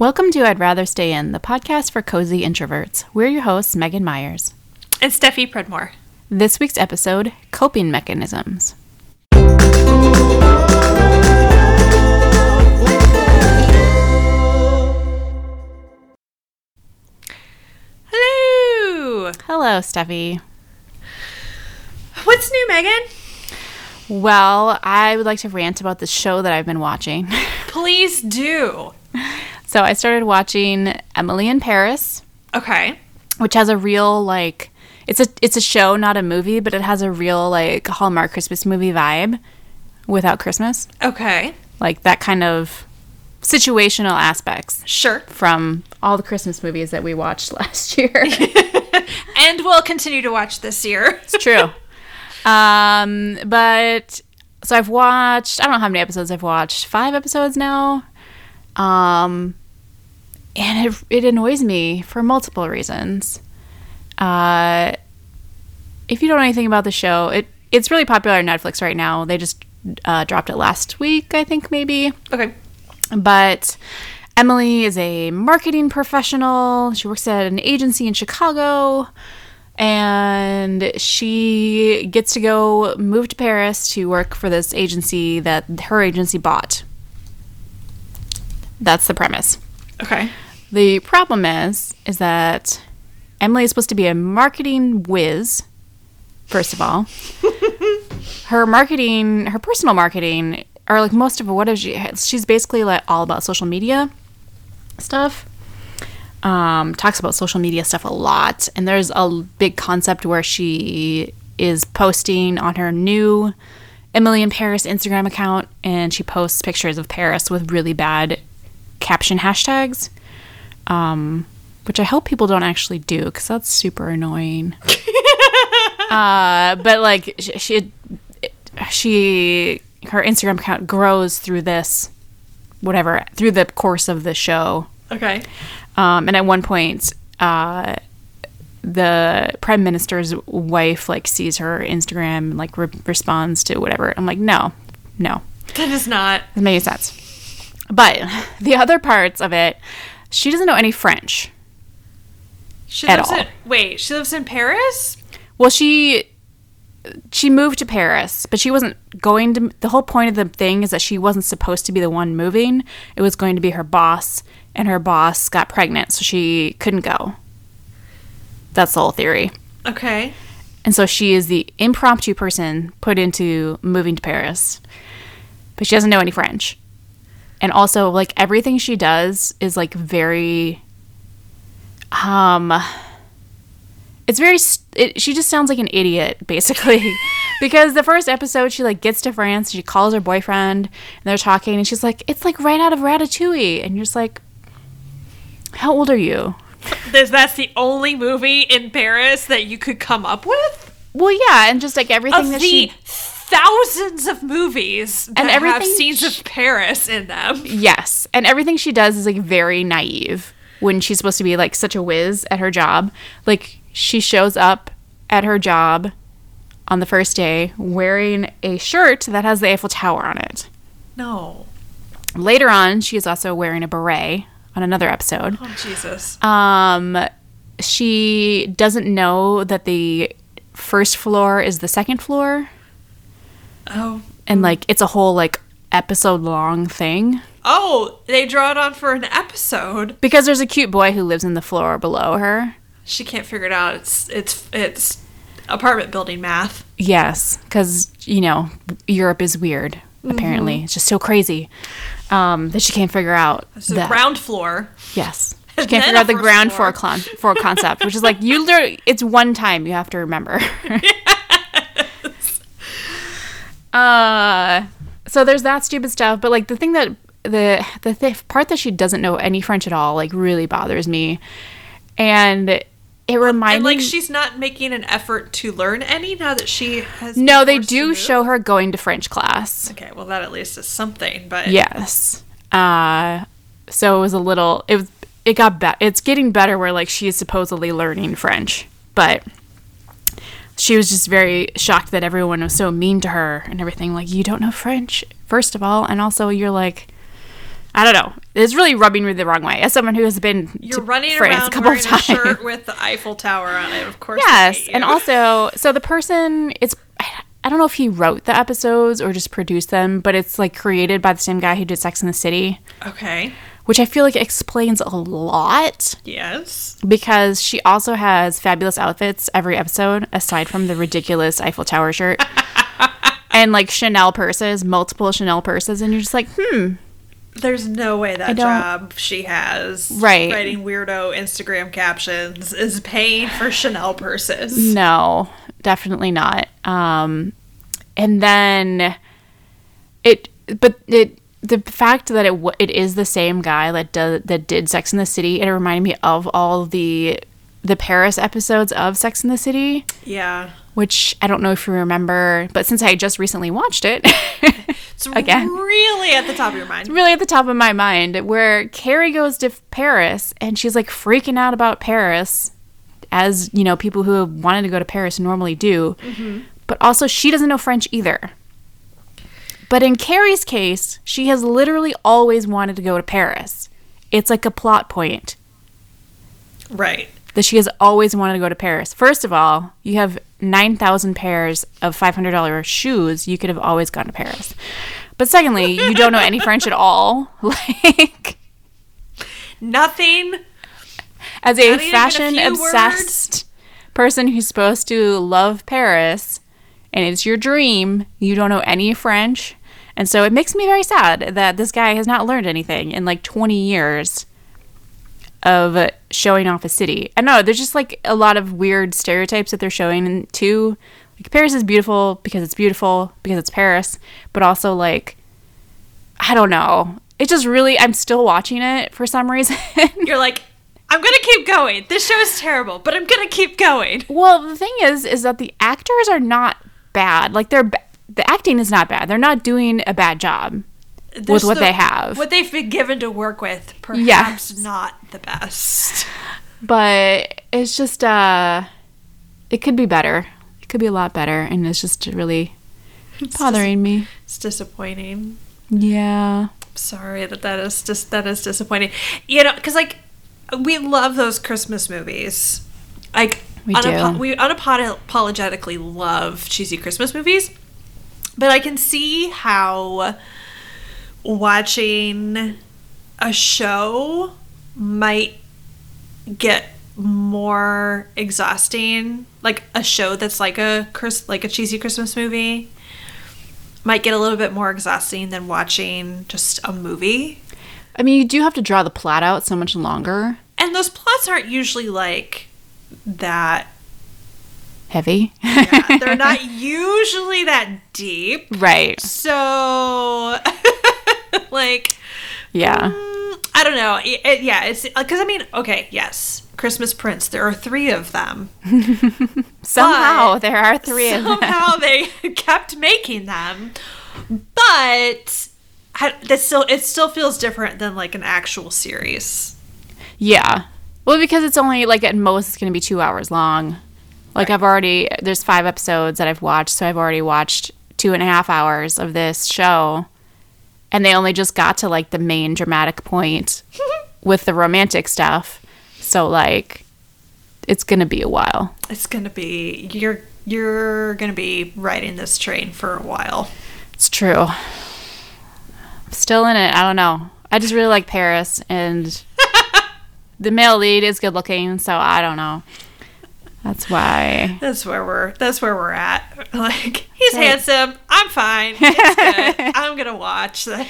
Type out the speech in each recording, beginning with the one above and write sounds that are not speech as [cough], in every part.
Welcome to I'd Rather Stay In, the podcast for cozy introverts. We're your hosts, Megan Myers. And Steffi Predmore. This week's episode Coping Mechanisms. Hello. Hello, Steffi. What's new, Megan? Well, I would like to rant about the show that I've been watching. [laughs] Please do. So I started watching Emily in Paris, Okay. which has a real like it's a it's a show, not a movie, but it has a real like Hallmark Christmas movie vibe without Christmas. Okay. Like that kind of situational aspects Sure. from all the Christmas movies that we watched [laughs] last year. [laughs] And we'll continue to watch this year. It's true. Um, but so I've watched. I don't know how many episodes I've watched. Five episodes now. Um, and it it annoys me for multiple reasons. Uh, if you don't know anything about the show, it it's really popular on Netflix right now. They just uh, dropped it last week, I think maybe. Okay. But Emily is a marketing professional. She works at an agency in Chicago. And she gets to go move to Paris to work for this agency that her agency bought. That's the premise. Okay. The problem is, is that Emily is supposed to be a marketing whiz. First of all, [laughs] her marketing, her personal marketing, or like most of what is she? She's basically like all about social media stuff. Um, talks about social media stuff a lot, and there's a big concept where she is posting on her new Emily in Paris Instagram account, and she posts pictures of Paris with really bad caption hashtags, um, which I hope people don't actually do because that's super annoying. [laughs] uh, but like she, she, she, her Instagram account grows through this, whatever, through the course of the show. Okay. Um, and at one point, uh, the prime minister's wife like sees her Instagram and like re- responds to whatever. I'm like, no, no, That is not. it makes sense. But [laughs] the other parts of it, she doesn't know any French. She At lives all. in. Wait, she lives in Paris? Well, she she moved to Paris, but she wasn't going to. The whole point of the thing is that she wasn't supposed to be the one moving. It was going to be her boss, and her boss got pregnant, so she couldn't go. That's the whole theory. Okay. And so she is the impromptu person put into moving to Paris. But she doesn't know any French. And also like everything she does is like very um it's very it, she just sounds like an idiot [laughs] basically. Because the first episode she like gets to France she calls her boyfriend and they're talking and she's like it's like right out of Ratatouille. And you're just like how old are you? There's, that's the only movie in Paris that you could come up with? well yeah and just like everything Of that the she thousands of movies that And have everything scenes of Paris in them. Yes, and everything she does is like very naive when she's supposed to be like such a whiz at her job. Like she shows up at her job on the first day wearing a shirt that has the Eiffel Tower on it. No. Later on, she is also wearing a beret on another episode. Oh, Jesus. Um she doesn't know that the first floor is the second floor Oh. and like it's a whole like episode long thing. Oh, they draw it on for an episode. Because there's a cute boy who lives in the floor below her. She can't figure it out. It's it's it's apartment building math. Yes, because you know Europe is weird. Apparently, it's just so crazy um, that she can't figure out So that. ground floor. yes, [laughs] she can't figure out the ground floor. floor con- floor concept, which is like you. Literally, it's one time you have to remember. [laughs] [laughs] uh, so there's that stupid stuff, but like the thing that the the th- part that she doesn't know any French at all like really bothers me, and it reminds And like she's not making an effort to learn any now that she has. no, they do show her going to French class. Okay, well that at least is something. But Yes. Uh, so it was a little. It was. It got better. It's getting better where like she is supposedly learning French, but she was just very shocked that everyone was so mean to her and everything. Like you don't know French, first of all, and also you're like, I don't know. It's really rubbing me the wrong way as someone who has been You're to running France around a couple of a times. shirt with the Eiffel Tower on it. Of course. Yes, and also, so the person it's I don't know if he wrote the episodes or just produced them, but it's like created by the same guy who did Sex in the City, okay. Which I feel like explains a lot Yes. because she also has fabulous outfits every episode aside from the ridiculous Eiffel Tower shirt. [laughs] and like Chanel purses, multiple Chanel purses and you're just like, "Hmm, There's no way that job she has, Right. writing weirdo Instagram captions, is paying for Chanel purses. No, definitely not. Um, and then it, but it, the fact that it wa- it is the same guy that does that did Sex in the City, it reminded me of all the the Paris episodes of Sex in the City, Yeah. which I don't know if you remember, but since I just recently watched it, [laughs] It's Again. really at the top of your mind. really at the top of my mind, where Carrie goes to Paris and she's like freaking out about Paris, as you know, people who have wanted to go to Paris normally do. Mm-hmm. But also, she doesn't know French either. But in Carrie's case, she has literally always wanted to go to Paris. It's like a plot point Right. that she has always wanted to go to Paris. First of all, you have 9,000 pairs of $500 shoes. You could have always gone to Paris. But secondly, you don't know any [laughs] French at all. [laughs] Like, Nothing. as a a fashion few obsessed person who's supposed to love Paris and it's your dream, you don't know any French. And so it makes me very sad that this guy has not learned anything in like 20 years of showing off a city. I know there's just like a lot of weird stereotypes that they're showing too. Like Paris is beautiful because it's beautiful because it's Paris, but also like I don't know. It just really I'm still watching it for some reason. [laughs] You're like, I'm gonna keep going. This show is terrible, but I'm gonna keep going. Well, the thing is, is that the actors are not bad. Like they're ba- the acting is not bad. They're not doing a bad job with what the- they have. What they've been given to work with, perhaps Yes. not the best. but it's just uh, it could be better. It could be a lot better, and it's just really bothering me. It's disappointing. Yeah. I'm sorry that that is just that is disappointing. You know, because like we love those Christmas movies. Like We unapo- do. we unapologetically love cheesy Christmas movies. But I can see how watching a show might get more exhausting. Like a show that's like a Chris like a cheesy Christmas movie might get a little bit more exhausting than watching just a movie. I mean, you do have to draw the plot out so much longer. And those plots aren't usually like that. Heavy. Yeah, they're not [laughs] usually that deep. right. So, [laughs] like, Yeah. mm, I don't know. It, it- yeah, it's because I mean, okay, yes, Christmas Prince. There are three of them. [laughs] Somehow but there are three of them. Somehow they kept making them, but that still it still feels different than like an actual series. Yeah. Well, because it's only like at most it's going to be two hours long. Like I've already there's five episodes that I've watched, so I've already watched two and a half hours of this show, and they only just got to like the main dramatic point [laughs] with the romantic stuff. So like, it's gonna be a while. It's gonna be you're you're gonna be riding this train for a while. It's true. I'm still in it. I don't know. I just really like Paris, and [laughs] the male lead is good looking, so I don't know. That's why. That's where we're that's where we're at. [laughs] Like he's Right. handsome. I'm fine. It's good. [laughs] I'm gonna watch this.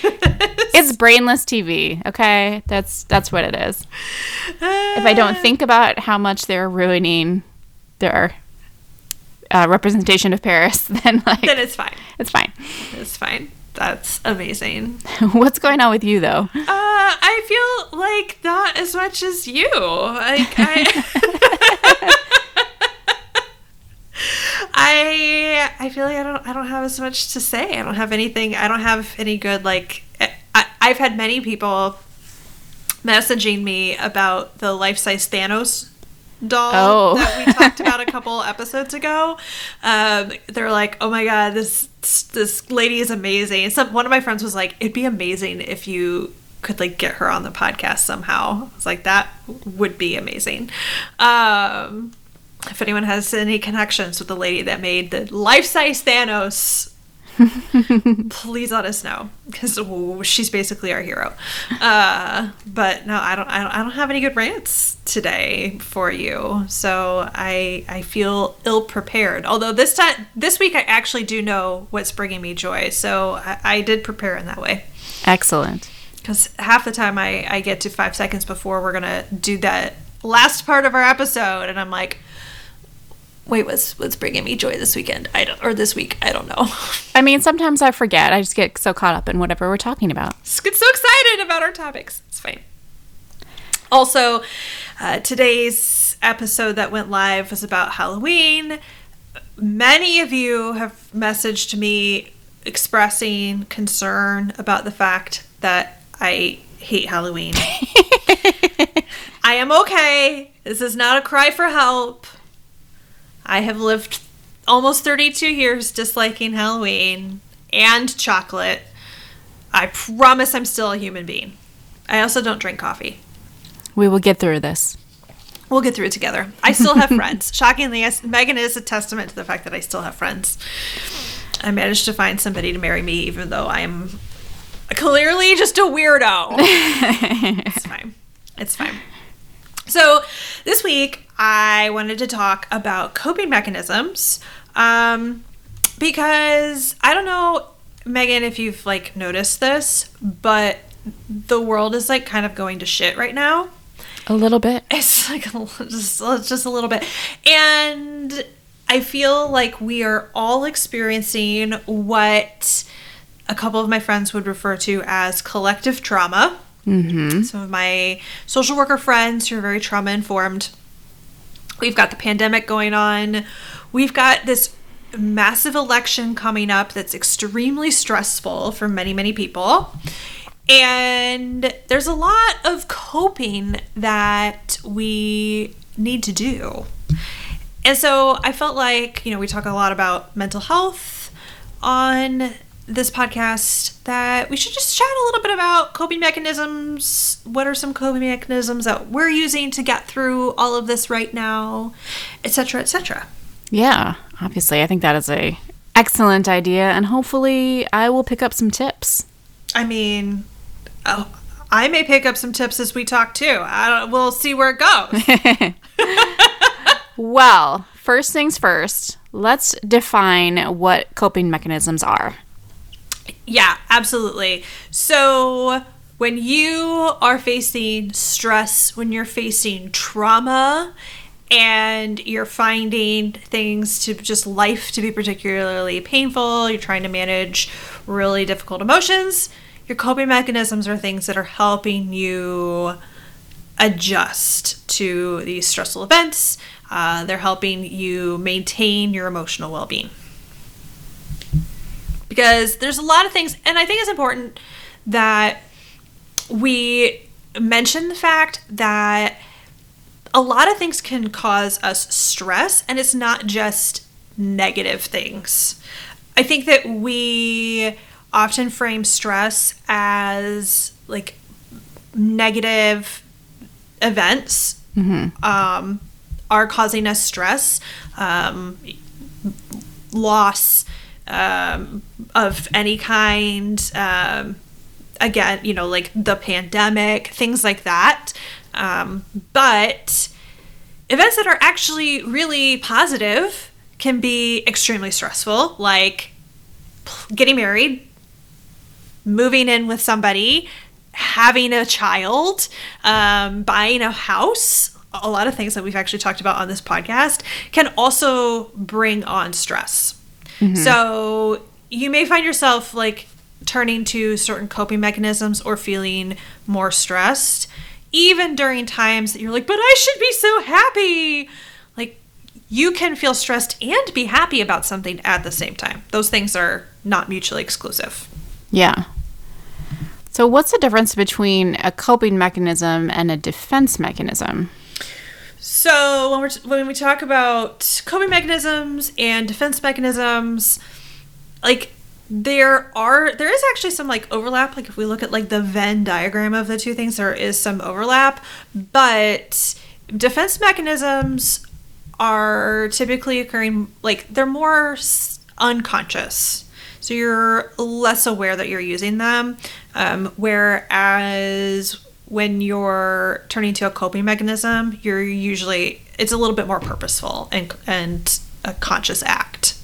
It's brainless TV, okay? That's that's what it is. If I don't think about how much they're ruining their uh, representation of Paris, [laughs] then like then it's fine. it's fine. It's fine. That's amazing. What's going on with you though? Uh, I feel like not as much as you. Like I, I, feel like I don't, I don't have as much to say. I don't have anything. I don't have any good like. I, I've had many people messaging me about the life size Thanos doll Oh. that we talked about a [laughs] couple episodes ago. Um, they're like, "Oh my god, this this lady is amazing." Some one of my friends was like, "It'd be amazing if you could like get her on the podcast somehow. I was like, that would be amazing. Um, if anyone has any connections with the lady that made the life size Thanos, [laughs] please let us know because she's basically our hero. Uh, but no, I don't, I don't. I don't have any good rants today for you, so I I feel ill prepared. Although this time this week I actually do know what's bringing me joy, so I, I did prepare in that way. Excellent. Because half the time I I get to five seconds before we're gonna do that last part of our episode, and I'm like wait, what's what's bringing me joy this weekend? I don't, or this week, I don't know. [laughs] I mean, sometimes I forget. I just get so caught up in whatever we're talking about. Just get so excited about our topics. It's fine. Also, uh, today's episode that went live was about Halloween. Many of you have messaged me expressing concern about the fact that I hate Halloween. [laughs] I am okay. This is not a cry for help. I have lived almost 32 years disliking Halloween and chocolate. I promise I'm still a human being. I also don't drink coffee. We will get through this. We'll get through it together. I still have [laughs] friends. Shockingly, Megan is a testament to the fact that I still have friends. I managed to find somebody to marry me, even though I'm clearly just a weirdo. [laughs] it's fine. It's fine. So, this week I wanted to talk about coping mechanisms um, because I don't know, Megan, if you've like noticed this, but the world is like kind of going to shit right now. A little bit. [laughs] It's like a, just just a little bit, and I feel like we are all experiencing what a couple of my friends would refer to as collective trauma. Mm-hmm. Some of my social worker friends who are very trauma informed. We've got the pandemic going on. We've got this massive election coming up that's extremely stressful for many, many people. And there's a lot of coping that we need to do. And so I felt like, you know, we talk a lot about mental health on this podcast that we should just chat a little bit about coping mechanisms. What are some coping mechanisms that we're using to get through all of this right now, etc., etc. Yeah, obviously, I think that is a excellent idea, and hopefully, I will pick up some tips. I mean, oh, I may pick up some tips as we talk too. I don't, we'll see where it goes. [laughs] [laughs] well, first things first, let's define what coping mechanisms are. Yeah, absolutely. So, when you are facing stress, when you're facing trauma, and you're finding things to just life to be particularly painful, you're trying to manage really difficult emotions, your coping mechanisms are things that are helping you adjust to these stressful events. Uh, they're helping you maintain your emotional well being because there's a lot of things, and I think it's important that we mention the fact that a lot of things can cause us stress, and it's not just negative things. I think that we often frame stress as like negative events mm-hmm. um, are causing us stress, um, loss, um, of any kind. Um, again, you know, like the pandemic, things like that. Um, but events that are actually really positive can be extremely stressful, like getting married, moving in with somebody, having a child, um, buying a house. A lot of things that we've actually talked about on this podcast can also bring on stress. Mm-hmm. So you may find yourself like turning to certain coping mechanisms or feeling more stressed, even during times that you're like, but I should be so happy. Like, you can feel stressed and be happy about something at the same time. Those things are not mutually exclusive. Yeah. So, what's the difference between a coping mechanism and a defense mechanism? So when we when we talk about coping mechanisms and defense mechanisms, like there are there is actually some like overlap. Like if we look at like the venn diagram of the two things there is some overlap. But defense mechanisms are typically occurring like they're more unconscious. So you're less aware that you're using them. Um, whereas when you're turning to a coping mechanism you're usually it's a little bit more purposeful and and a conscious act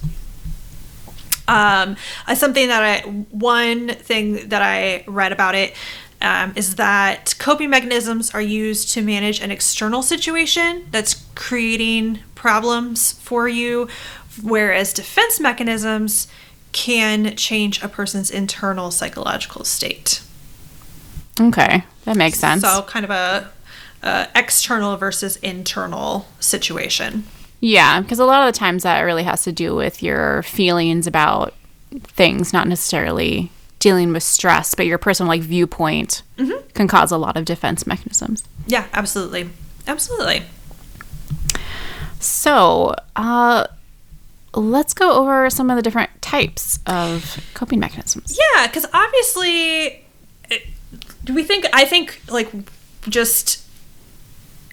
um, uh, something that I one thing that I read about it um, is that coping mechanisms are used to manage an external situation that's creating problems for you, whereas defense mechanisms can change a person's internal psychological state. Okay, that makes sense. So, kind of a, a external versus internal situation. Yeah, because a lot of the times that really has to do with your feelings about things, not necessarily dealing with stress, but your personal like viewpoint can cause a lot of defense mechanisms. Yeah, absolutely, absolutely. So, uh, let's go over some of the different types of coping mechanisms. Yeah, because obviously, do we think? I think like just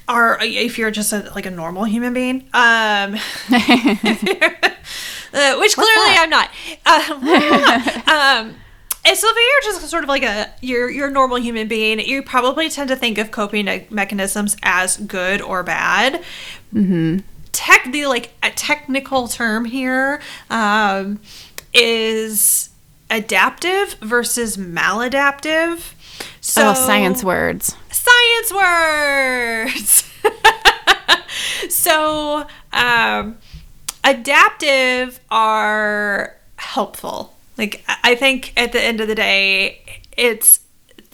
are if you're just a, like a normal human being, um, [laughs] uh, which clearly? I'm not. Um, [laughs] um, and so if you're just sort of like a you're you're a normal human being, you probably tend to think of coping me- mechanisms as good or bad. Mm-hmm. Tech the like a technical term here um, is adaptive versus maladaptive. So oh, science words. science words. [laughs] so, um, adaptive are helpful. Like I I think at the end of the day, it's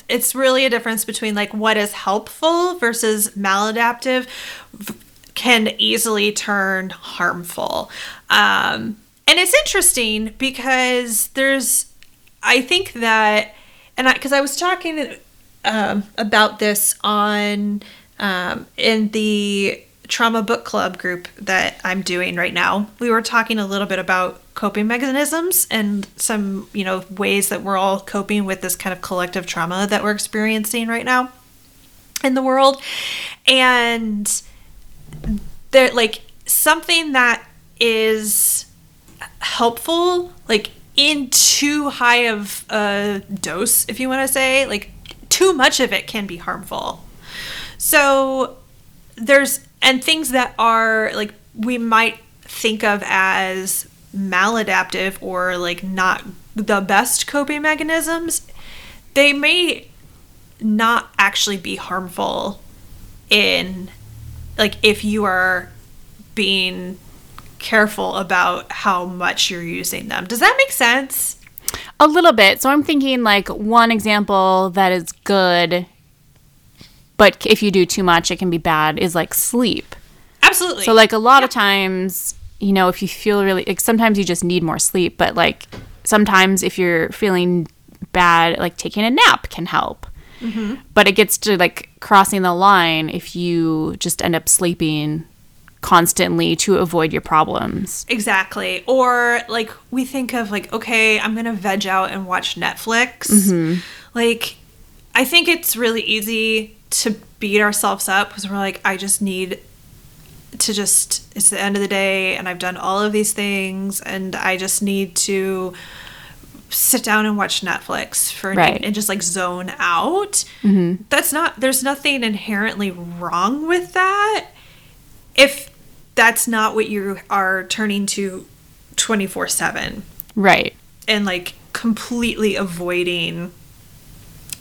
it's really a difference between like what is helpful versus maladaptive can easily turn harmful. Um, and it's interesting because there's I think that, and I because I was talking um, about this on um, in the trauma book club group that I'm doing right now. We were talking a little bit about coping mechanisms and some you know ways that we're all coping with this kind of collective trauma that we're experiencing right now in the world, and there like something that is helpful like in too high of a dose if you want to say like too much of it can be harmful. So there's and things that are like we might think of as maladaptive or like not the best coping mechanisms they may not actually be harmful in like if you are being careful about how much you're using them. Does that make sense? A little bit. So I'm thinking like one example that is good, but if you do too much, it can be bad, is like sleep. Absolutely. So like a lot of times, you know, if you feel really like sometimes you just need more sleep, but like sometimes if you're feeling bad, like taking a nap can help. Mm-hmm. But it gets to like crossing the line if you just end up sleeping constantly to avoid your problems. Exactly. Or like we think of like, okay, I'm gonna veg out and watch Netflix. Mm-hmm. Like, I think it's really easy to beat ourselves up because we're like, I just need to just it's the end of the day and I've done all of these things and I just need to sit down and watch Netflix for Right. and just like zone out. Mm-hmm. That's not there's nothing inherently wrong with that if that's not what you are turning to 24/7 Right. and like completely avoiding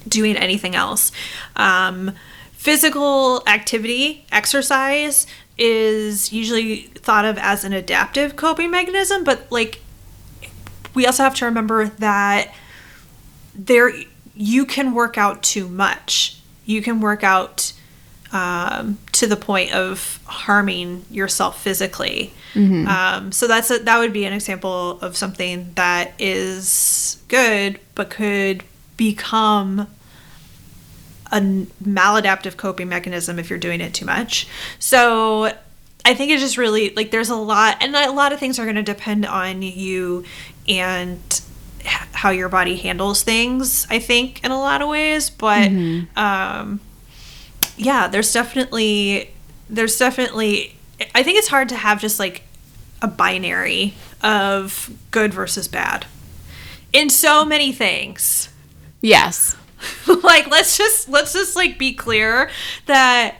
doing anything else. Um, physical activity, exercise, is usually thought of as an adaptive coping mechanism, but like we also have to remember that there you can work out too much. You can work out um, to the point of harming yourself physically. Um, so that's a, that would be an example of something that is good, but could become a maladaptive coping mechanism if you're doing it too much. So I think it's just really like there's a lot, and a lot of things are going to depend on you and how your body handles things. I think in a lot of ways, but um, yeah, there's definitely there's definitely I think it's hard to have just like a binary of good versus bad in so many things. Yes. [laughs] like let's just let's just like be clear that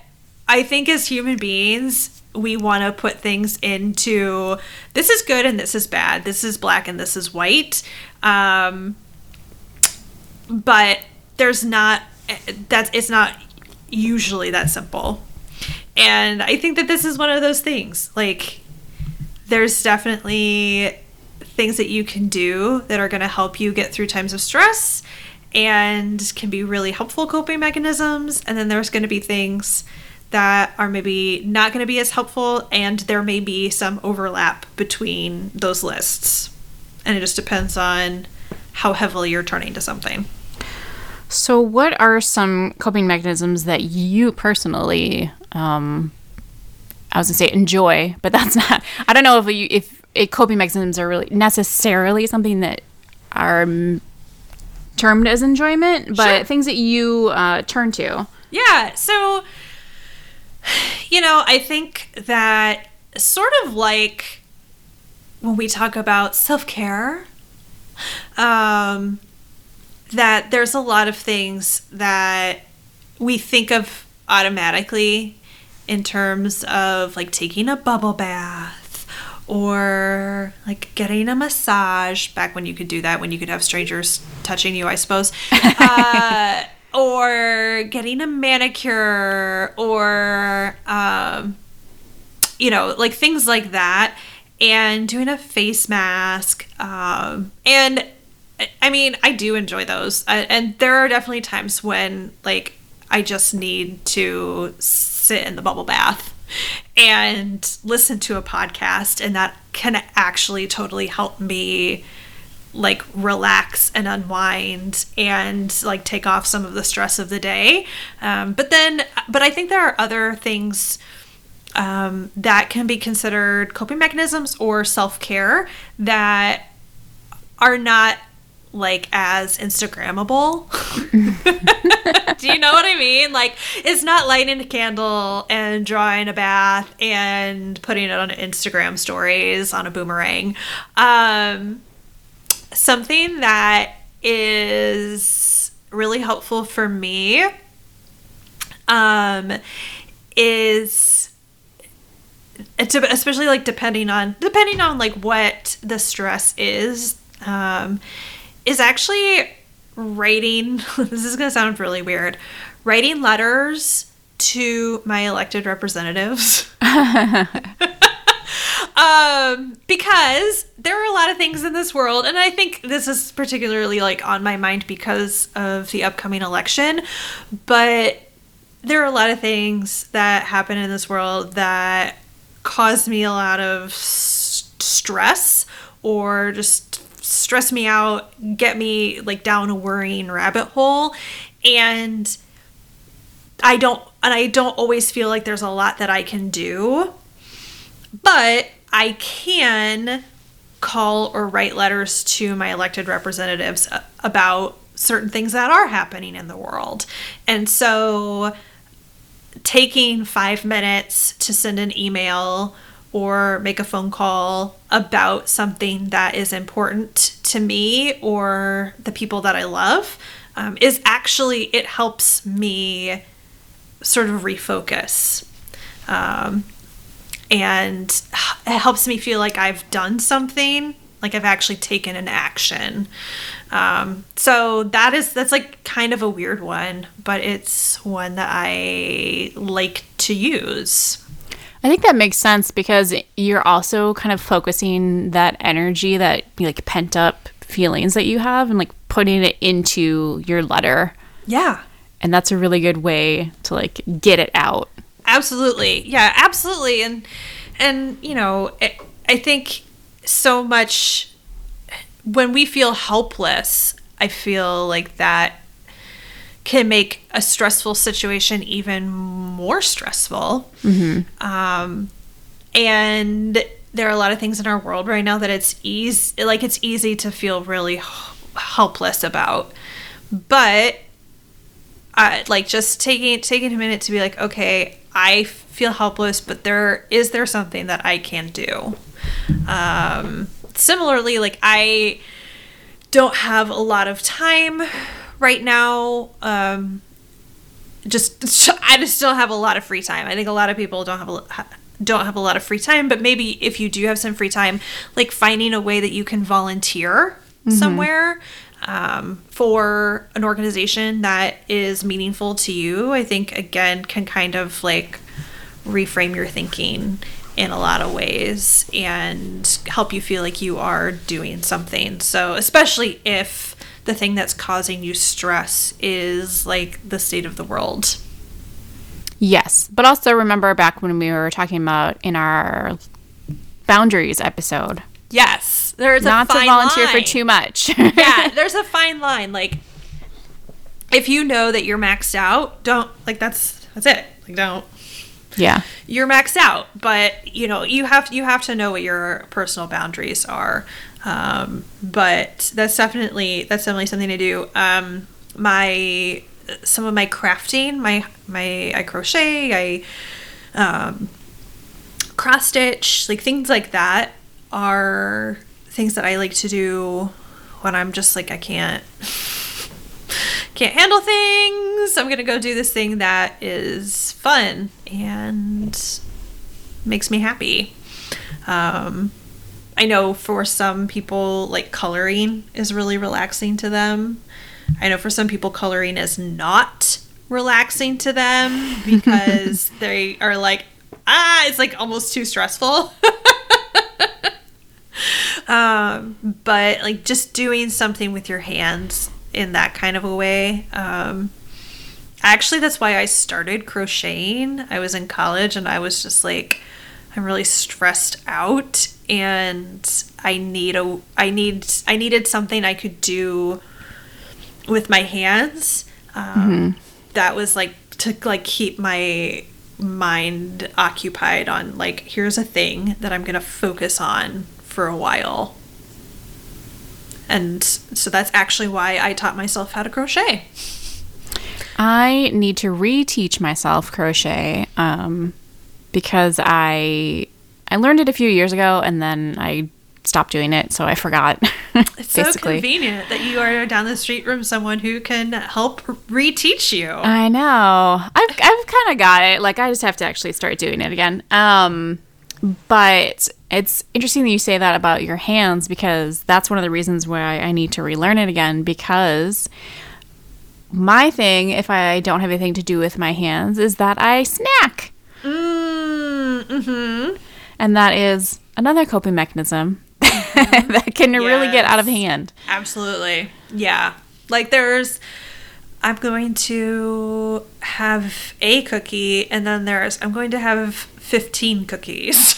I think as human beings we want to put things into this is good and this is bad. This is black and this is white. Um but there's not that's it's not usually that simple. And I think that this is one of those things. Like there's definitely things that you can do that are going to help you get through times of stress and can be really helpful coping mechanisms. And then there's going to be things that are maybe not going to be as helpful, and there may be some overlap between those lists. And it just depends on how heavily you're turning to something. So, what are some coping mechanisms that you personally, um, I was gonna say enjoy, but [laughs] that's not. I don't know if you if it, coping mechanisms are really necessarily something that are termed as enjoyment, but Sure. things that you uh, turn to. Yeah. So, you know, I think that sort of like when we talk about self care, um, that there's a lot of things that we think of automatically in terms of like taking a bubble bath or like getting a massage back when you could do that when you could have strangers touching you i suppose [laughs] uh, or getting a manicure or um, you know like things like that and doing a face mask um, and I- mean i do enjoy those. I, and there are definitely times when like i just need to sit in the bubble bath and listen to a podcast and that can actually totally help me like relax and unwind and like take off some of the stress of the day. Um, but then but i think there are other things um, that can be considered coping mechanisms or self-care that are not like as instagrammable. [laughs] Do you know what i mean? Like it's not lighting a candle and drawing a bath and putting it on instagram stories on a boomerang. Um something that is really helpful for me um is especially like depending on depending on like what the stress is um is actually writing [laughs] this is going to sound really weird writing letters to my elected representatives. [laughs] Um because there are a lot of things in this world and i think this is particularly like on my mind because of the upcoming election but there are a lot of things that happen in this world that cause me a lot of stress or just stress me out get me like down a worrying rabbit hole and i don't and i don't always feel like there's a lot that i can do but I can call or write letters to my elected representatives about certain things that are happening in the world. And so taking five minutes to send an email or make a phone call about something that is important to me or the people that I love um, is actually, it helps me sort of refocus. Um, and it helps me feel like I've done something, like I've actually taken an action. Um, so that is that's like kind of a weird one, but it's one that I like to use. I think that makes sense because you're also kind of focusing that energy, that like pent up feelings that you have, and like putting it into your letter. Yeah, And that's a really good way to like get it out. absolutely. Yeah, absolutely. And and you know, it, I think so much when we feel helpless, I feel like that can make a stressful situation even more stressful. Um, and there are a lot of things in our world right now that it's easy, like it's easy to feel really h- helpless about. But uh, like just taking taking a minute to be like, okay, I feel helpless, but there is there something that I can do. Um, similarly, like I don't have a lot of time right now. Um, just I just still have a lot of free time. I think a lot of people don't have a don't have a lot of free time, but maybe if you do have some free time, like finding a way that you can volunteer mm-hmm. somewhere um, for an organization that is meaningful to you, I think again can kind of like reframe your thinking in a lot of ways and help you feel like you are doing something. So, especially if the thing that's causing you stress is like the state of the world. Yes, but also remember back when we were talking about in our boundaries episode. Yes, there's not to volunteer line. for too much. [laughs] yeah, there's a fine line. Like, if you know that you're maxed out, don't like that's that's it. Like, don't yeah. you're maxed out but you know you have you have to know what your personal boundaries are. Um, but that's definitely that's definitely something to do. Um, my some of my crafting my my i crochet i um, cross stitch like things like that are things that i like to do when i'm just like i can't can't handle things. I'm going to go do this thing that is fun and makes me happy. Um, I know for some people, like coloring is really relaxing to them. I know for some people, coloring is not relaxing to them [laughs] because they are like, ah, it's like almost too stressful. [laughs] um, but like just doing something with your hands in that kind of a way. Um, actually, that's why I started crocheting. I was in college and I was just like, I'm really stressed out and I need a I need I needed something I could do with my hands. Um, mm-hmm. That was like to like keep my mind occupied on like here's a thing that I'm gonna focus on for a while and so that's actually why I taught myself how to crochet. I need to reteach myself crochet um, because I I learned it a few years ago and then I stopped doing it, so I forgot. [laughs] it's so convenient that you are down the street from someone who can help reteach you. I know. I've I've kind of got it. Like I just have to actually start doing it again. Um, but it's interesting that you say that about your hands because that's one of the reasons why I need to relearn it again because my thing, if I don't have anything to do with my hands, is that I snack. Mm, hmm And that is another coping mechanism mm-hmm. [laughs] that can yes. really get out of hand. Absolutely. Yeah. Like there's I'm going to have a cookie and then there's I'm going to have 15 cookies.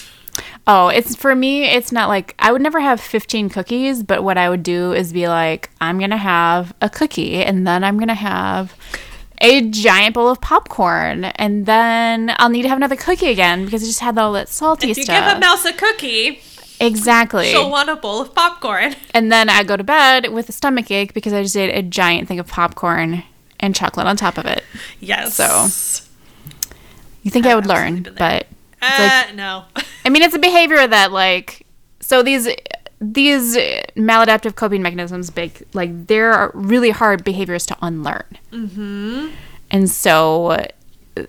Oh, it's for me, it's not like I would never have 15 cookies, but what I would do is be like, I'm going to have a cookie and then I'm going to have a giant bowl of popcorn and then I'll need to have another cookie again because I just had all that salty if you stuff. give a mouse a cookie, Exactly. She'll want a bowl of popcorn. [laughs] And then I go to bed with a stomach ache because I just ate a giant thing of popcorn and chocolate on top of it. Yes. So you think I've i would learn, but uh, like, no. I mean, it's a behavior that like so these these maladaptive coping mechanisms big like they're really hard behaviors to unlearn. Mm-hmm. And so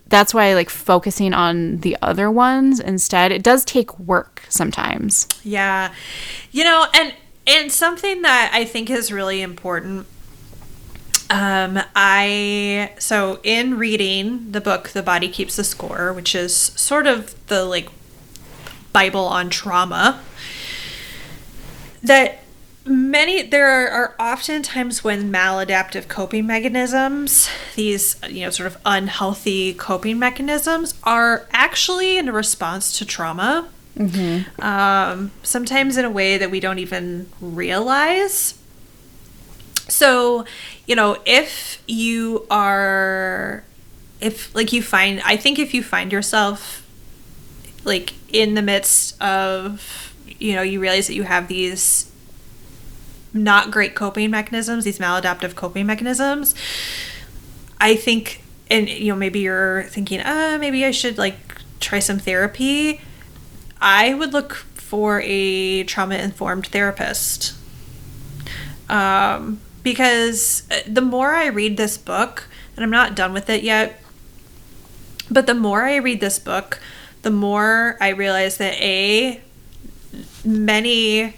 that's why I like focusing on the other ones instead. It does take work sometimes. Yeah. You know, and and something that I think is really important um, I so in reading the book The Body Keeps the Score, which is sort of the like Bible on trauma, that many there are, are often times when maladaptive coping mechanisms, these you know sort of unhealthy coping mechanisms, are actually in response to trauma. Mm-hmm. Um, sometimes in a way that we don't even realize. So, you know, if you are, if like you find, I think if you find yourself like in the midst of, you know, you realize that you have these not great coping mechanisms, these maladaptive coping mechanisms, I think, and you know, maybe you're thinking, uh, maybe I should like try some therapy. I would look for a trauma informed therapist. Um, because uh, the more I read this book, and I'm not done with it yet, but the more I read this book, the more I realize that A, many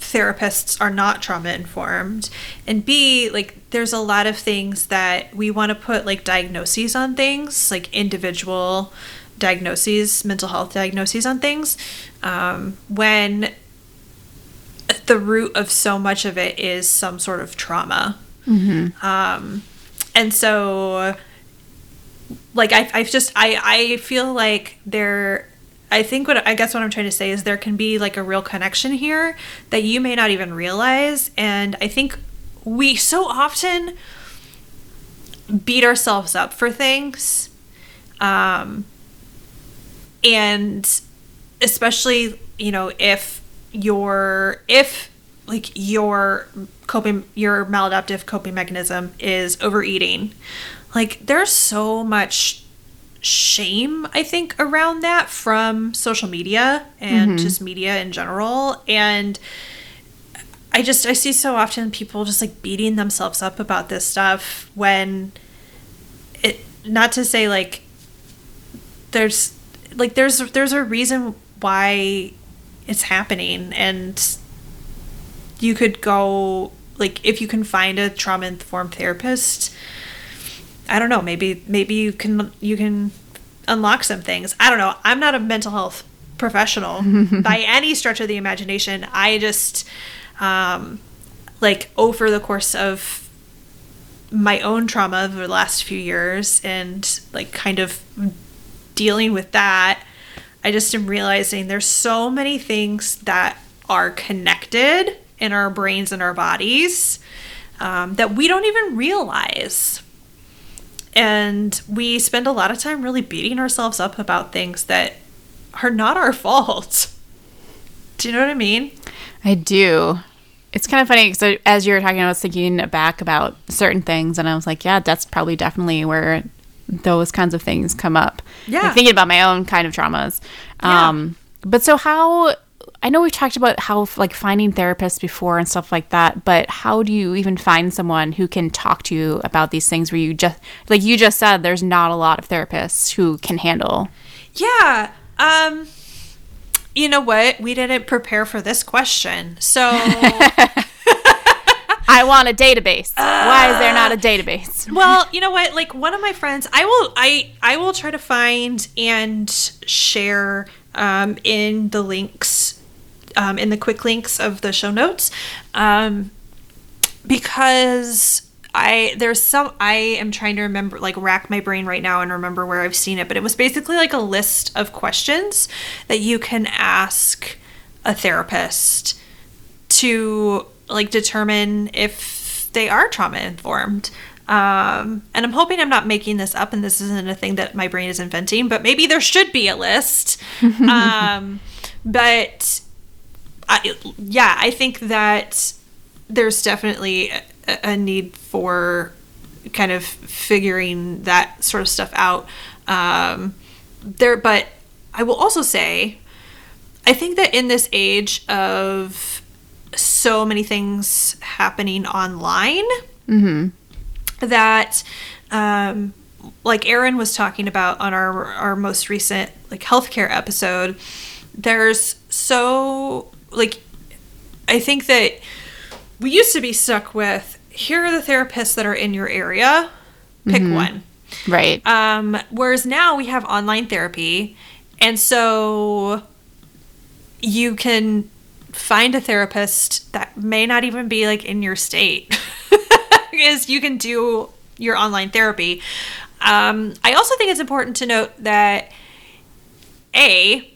therapists are not trauma informed and b like there's a lot of things that we want to put like diagnoses on things like individual diagnoses mental health diagnoses on things um, when the root of so much of it is some sort of trauma. Um, and so like I, I've just I, I feel like there I think what I guess what I'm trying to say is there can be like a real connection here that you may not even realize. And I think we so often beat ourselves up for things. Um, and especially, you know, if your, if like your coping, your maladaptive coping mechanism is overeating, like there's so much shame i think around that from social media and mm-hmm. just media in general and i just i see so often people just like beating themselves up about this stuff when it not to say like there's like there's there's a reason why it's happening and you could go like if you can find a trauma informed therapist I don't know, maybe maybe you can you can unlock some things. I don't know. I'm not a mental health professional [laughs] by any stretch of the imagination. I just um like over the course of my own trauma over the last few years and like kind of dealing with that, I just am realizing there's so many things that are connected in our brains and our bodies um, that we don't even realize and we spend a lot of time really beating ourselves up about things that are not our fault. Do you know what I mean? I do. It's kind of funny because as you were talking, I was thinking back about certain things, and I was like, yeah, that's probably definitely where those kinds of things come up. Yeah. Like thinking about my own kind of traumas. Yeah. Um, but so how I know we've talked about how like finding therapists before and stuff like that, but how do you even find someone who can talk to you about these things where you just like you just said there's not a lot of therapists who can handle. Yeah. Um you know what? We didn't prepare for this question. So [laughs] [laughs] I want a database. Uh, Why is there not a database? well, you know what? Like one of my friends, I will I I will try to find and share um, in the links um, in the quick links of the show notes um, because I there's some I am trying to remember like rack my brain right now and remember where I've seen it, but it was basically like a list of questions that you can ask a therapist to like determine if they are trauma informed. Um, and I'm hoping I'm not making this up and this isn't a thing that my brain is inventing, but maybe there should be a list. [laughs] um, but I, yeah, I think that there's definitely a, a, need for kind of figuring that sort of stuff out. Um, there, but I will also say, I think that in this age of so many things happening online, mm-hmm. that um, like Aaron was talking about on our our most recent like healthcare episode, there's so like I think that we used to be stuck with here are the therapists that are in your area. Pick mm-hmm. one. Right. Um, whereas now we have online therapy, and so you can find a therapist that may not even be like in your state, [laughs] because you can do your online therapy. Um, I also think it's important to note that a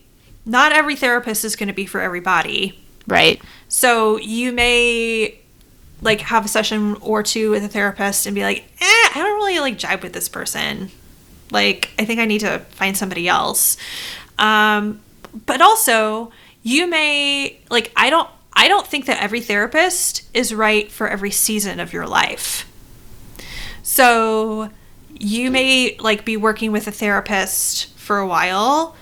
not every therapist is going to be for everybody. Right. So you may like have a session or two with a therapist and be like, eh, I don't really like jibe with this person. Like, I think I need to find somebody else. Um, but also, you may like I don't I don't think that every therapist is right for every season of your life. So you may like be working with a therapist for a while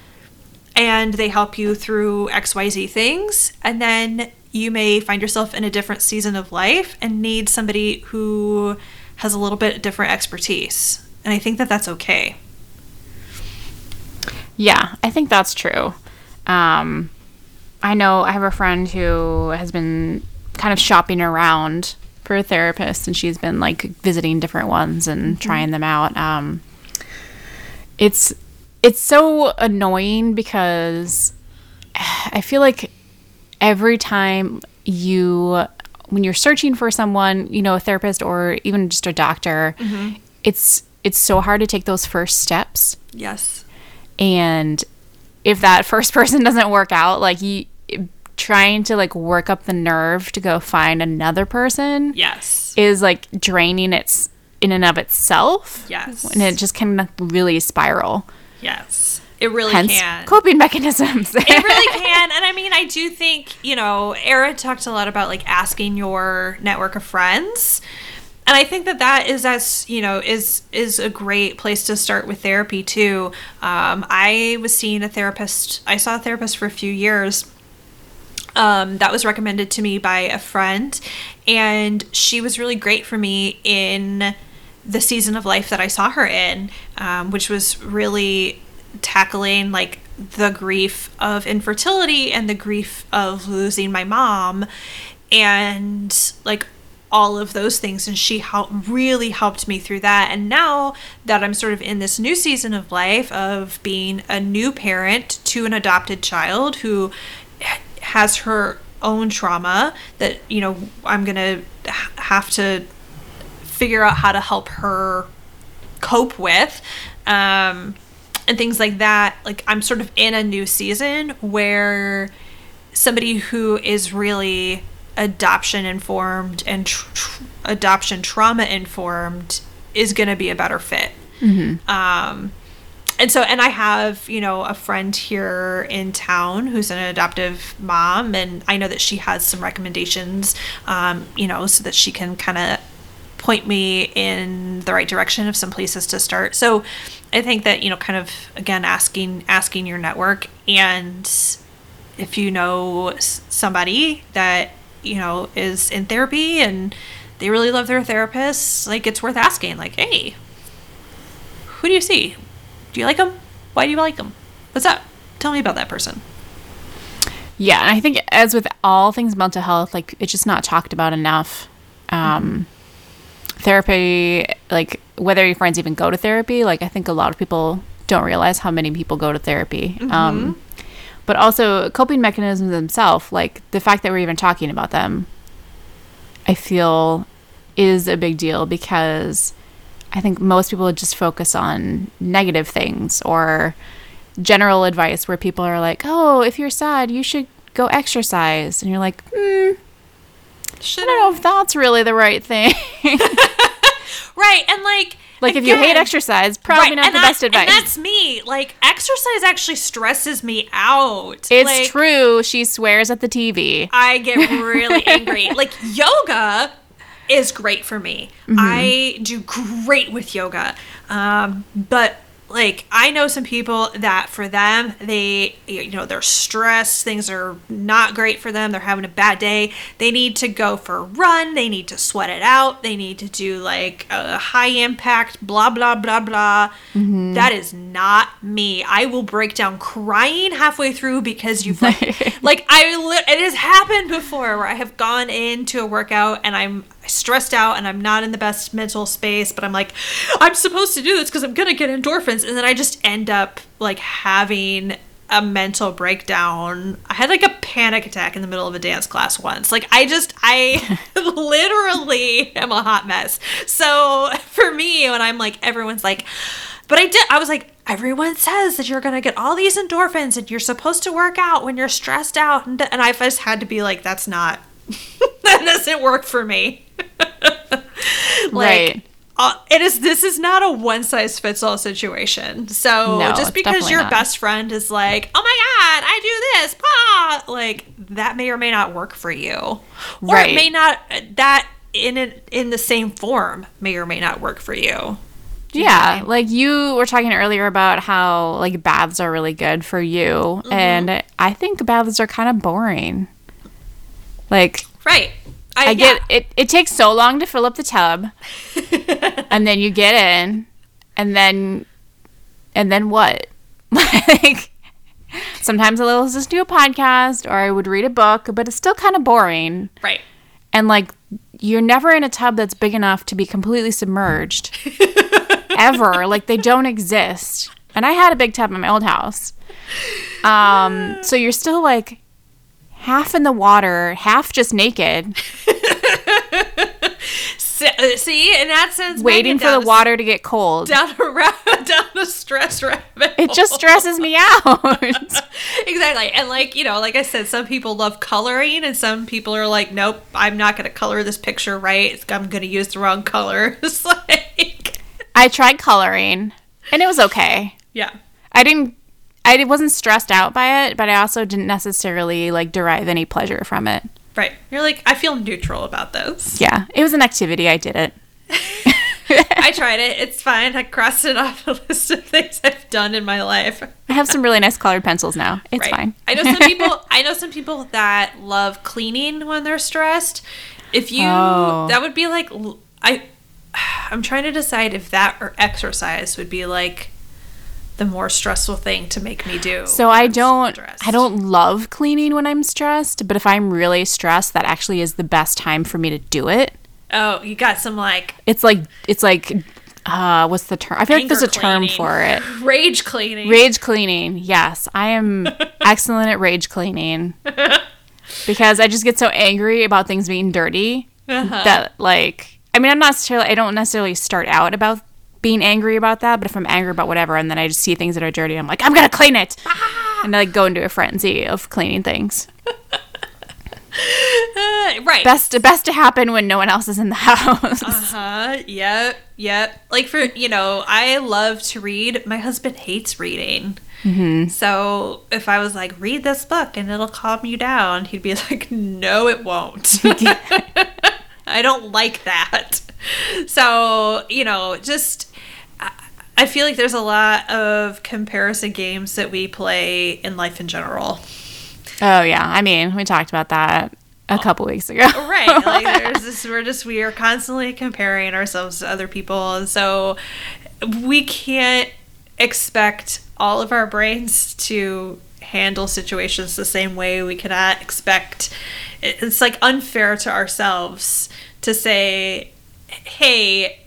and they help you through XYZ things and then you may find yourself in a different season of life and need somebody who has a little bit different expertise. And I think that that's okay. Yeah, I think that's true. Um, I know I have a friend who has been kind of shopping around for a therapist, and she's been like visiting different ones and mm-hmm. trying them out. Um, it's it's so annoying because [sighs] I feel like every time you when you're searching for someone, you know, a therapist or even just a doctor, mm-hmm. it's it's so hard to take those first steps. Yes. And if that [laughs] first person doesn't work out, like you trying to like work up the nerve to go find another person yes is like draining its in and of itself yes and it just can really spiral yes. It really Hence, can. coping mechanisms. It [laughs] really can and i mean i do think you know Aaron talked a lot about like asking your network of friends and i think that that is as you know is is a great place to start with therapy too. Um, i was seeing a therapist i saw a therapist for a few years um, that was recommended to me by a friend, and she was really great for me in the season of life that I saw her in, um, which was really tackling like the grief of infertility and the grief of losing my mom, and like all of those things. And she helped really helped me through that. And now that i'm sort of in this new season of life of being a new parent to an adopted child who has her own trauma that you know I'm gonna have to figure out how to help her cope with um, and things like that like I'm sort of in a new season where somebody who is really adoption informed and tr- tr- adoption trauma informed is going to be a better fit mm-hmm. um, and so and i have you know a friend here in town who's an adoptive mom and i know that she has some recommendations um, you know so that she can kind of point me in the right direction of some places to start so i think that you know kind of again asking asking your network and if you know somebody that you know is in therapy and they really love their therapist like it's worth asking like hey who do you see do you like them? Why do you like them? What's up? Tell me about that person. Yeah, and I think as with all things mental health, like it's just not talked about enough. Um, mm-hmm. Therapy, like whether your friends even go to therapy, like I think a lot of people don't realize how many people go to therapy. Mm-hmm. Um, but also coping mechanisms themselves, like the fact that we're even talking about them, I feel is a big deal because I think most people just focus on negative things or general advice where people are like, "Oh, if you're sad, you should go exercise," and you're like, "Hmm, should I don't know if that's really the right thing." [laughs] right, and like. Like again, if you hate exercise, probably right, not the that, best advice. And that's me. Like exercise actually stresses me out. It's like, true. She swears at the TV. I get really angry. [laughs] Like yoga is great for me. Mm-hmm. I do great with yoga. Um, but like I know some people that for them they you know they're stressed things are not great for them they're having a bad day they need to go for a run they need to sweat it out they need to do like a high impact blah blah blah blah mm-hmm. that is not me I will break down crying halfway through because you've like [laughs] like I li- it has happened before where I have gone into a workout and I'm stressed out and I'm not in the best mental space, but I'm like, I'm supposed to do this because I'm gonna get endorphins, and then I just end up like having a mental breakdown. I had like a panic attack in the middle of a dance class once. Like I just I [laughs] literally am a hot mess. So for me when I'm like everyone's like but I did I was like everyone says that you're going to get all these endorphins and you're supposed to work out when you're stressed out and and I just had to be like that's not [laughs] that doesn't work for me. [laughs] like, right. Uh, it is. This is not a one size fits all situation. So no, just because your not. best friend is like, "Oh my god, I do this," ah, like that may or may not work for you. Or Right. it may not that in it in the same form may or may not work for you. Do you know I Yeah, mean? like you were talking earlier about how like baths are really good for you, Mm-hmm. and I think baths are kind of boring. Like Right. I get it. It takes so long to fill up the tub, [laughs] and then you get in, and then, and then what? [laughs] like sometimes I'll listen to a podcast or I would read a book, but it's still kind of boring. Right. And like you're never in a tub that's big enough to be completely submerged [laughs] ever. Like they don't exist. And I had a big tub in my old house. Um, so you're still like half in the water, half just naked, [laughs] uh, See, in that sense, waiting for the a- water to get cold. down a ra- [laughs] down a stress rabbit. It just stresses me out. [laughs] exactly, and like you know, like I said, some people love coloring, and some people are like, nope, I'm not going to color this picture right. I'm going to use the wrong color. Like, I tried coloring and it was okay. yeah, I didn't I wasn't stressed out by it, but I also didn't necessarily like derive any pleasure from it. right. You're like, I feel neutral about this. Yeah, it was an activity. I did it. [laughs] I tried it. It's fine. I crossed it off the list of things I've done in my life. I have some really nice colored pencils now. It's Right. fine. I know some people. [laughs] I know some people that love cleaning when they're stressed. If you, Oh. that would be like, I [sighs] I'm trying to decide if that or exercise would be like the more stressful thing to make me do. So I don't stressed. I don't love cleaning when I'm stressed, but if I'm really stressed, that actually is the best time for me to do it. Oh, you got some like It's like it's like uh what's the term? I feel like there's a Anger term for it. [laughs] rage cleaning. Rage cleaning. Yes, I am [laughs] excellent at rage cleaning. Because I just get so angry about things being dirty Uh-huh. that like I mean I'm not necessarily I don't necessarily start out about being angry about that, but if I'm angry about whatever and then I just see things that are dirty, I'm like, I'm gonna clean it. and I like go into a frenzy of cleaning things. Uh, [laughs] right. Best best to happen when no one else is in the [laughs] house. Uh-huh. Yep. Yep. Like for you know, I love to read. My husband hates reading. Mm-hmm. So if I was like, read this book and it'll calm you down, he'd be [laughs] like, no, it won't. I don't like that. So you know, just I- feel like there's a lot of comparison games that we play in life in general. Oh yeah, I mean we talked about that a oh. couple weeks ago. Oh, right. Like there's [laughs] this we're just we are constantly comparing ourselves to other people. And so we can't expect all of our brains to handle situations the same way. We cannot expect it's like unfair to ourselves to say hey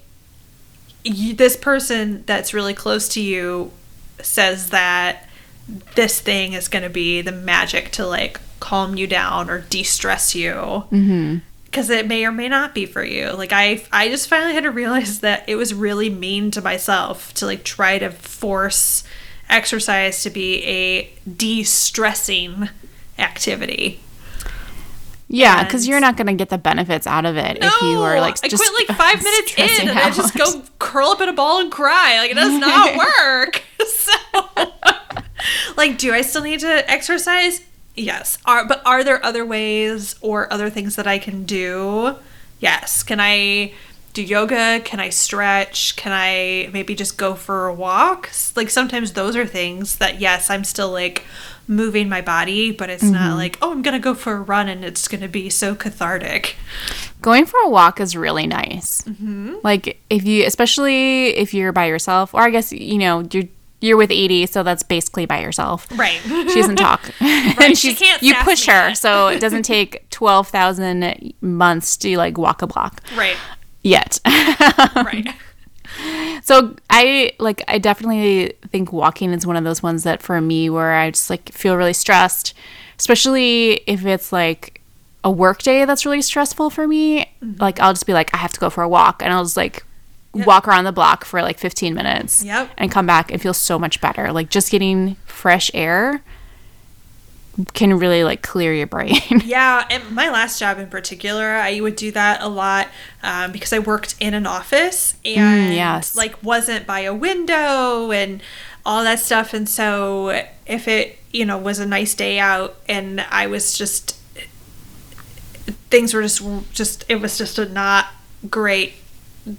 you, this person that's really close to you says that this thing is going to be the magic to like calm you down or de-stress you. Mm-hmm. because it may or may not be for you. Like i i just finally had to realize that it was really mean to myself to like try to force exercise to be a de-stressing activity Yeah, because you're not gonna get the benefits out of it if you are like I just quit like five minutes [laughs] in and I just go curl up in a ball and cry. Like it does not [laughs] work. [laughs] so, like, do I still need to exercise? Yes. Are but are there other ways or other things that I can do? Yes. Can I do yoga? Can I stretch? Can I maybe just go for a walk? Like sometimes those are things that yes, I'm still like moving my body, but it's Mm-hmm. not like, oh, I'm going to go for a run and it's going to be so cathartic. Going for a walk is really nice. Mm-hmm. Like if you, especially if you're by yourself, or I guess you know you're you're with Edie, so that's basically by yourself. Right. [laughs] She doesn't talk. [laughs] Right, [laughs] she can't You push her, so it doesn't take twelve thousand months to like walk a block right. yet. Right. So I like I definitely think walking is one of those ones that for me where I just like feel really stressed, especially if it's like a work day that's really stressful for me. Mm-hmm. Like I'll just be like I have to go for a walk and I'll just like walk around the block for like 15 minutes Yep. and come back and feel so much better. Like just getting fresh air can really like clear your brain. [laughs] Yeah, and my last job in particular, I would do that a lot um, because I worked in an office and Mm, yes. like wasn't by a window and all that stuff, and so if it, you know, was a nice day out and I was just things were just just it was just a not great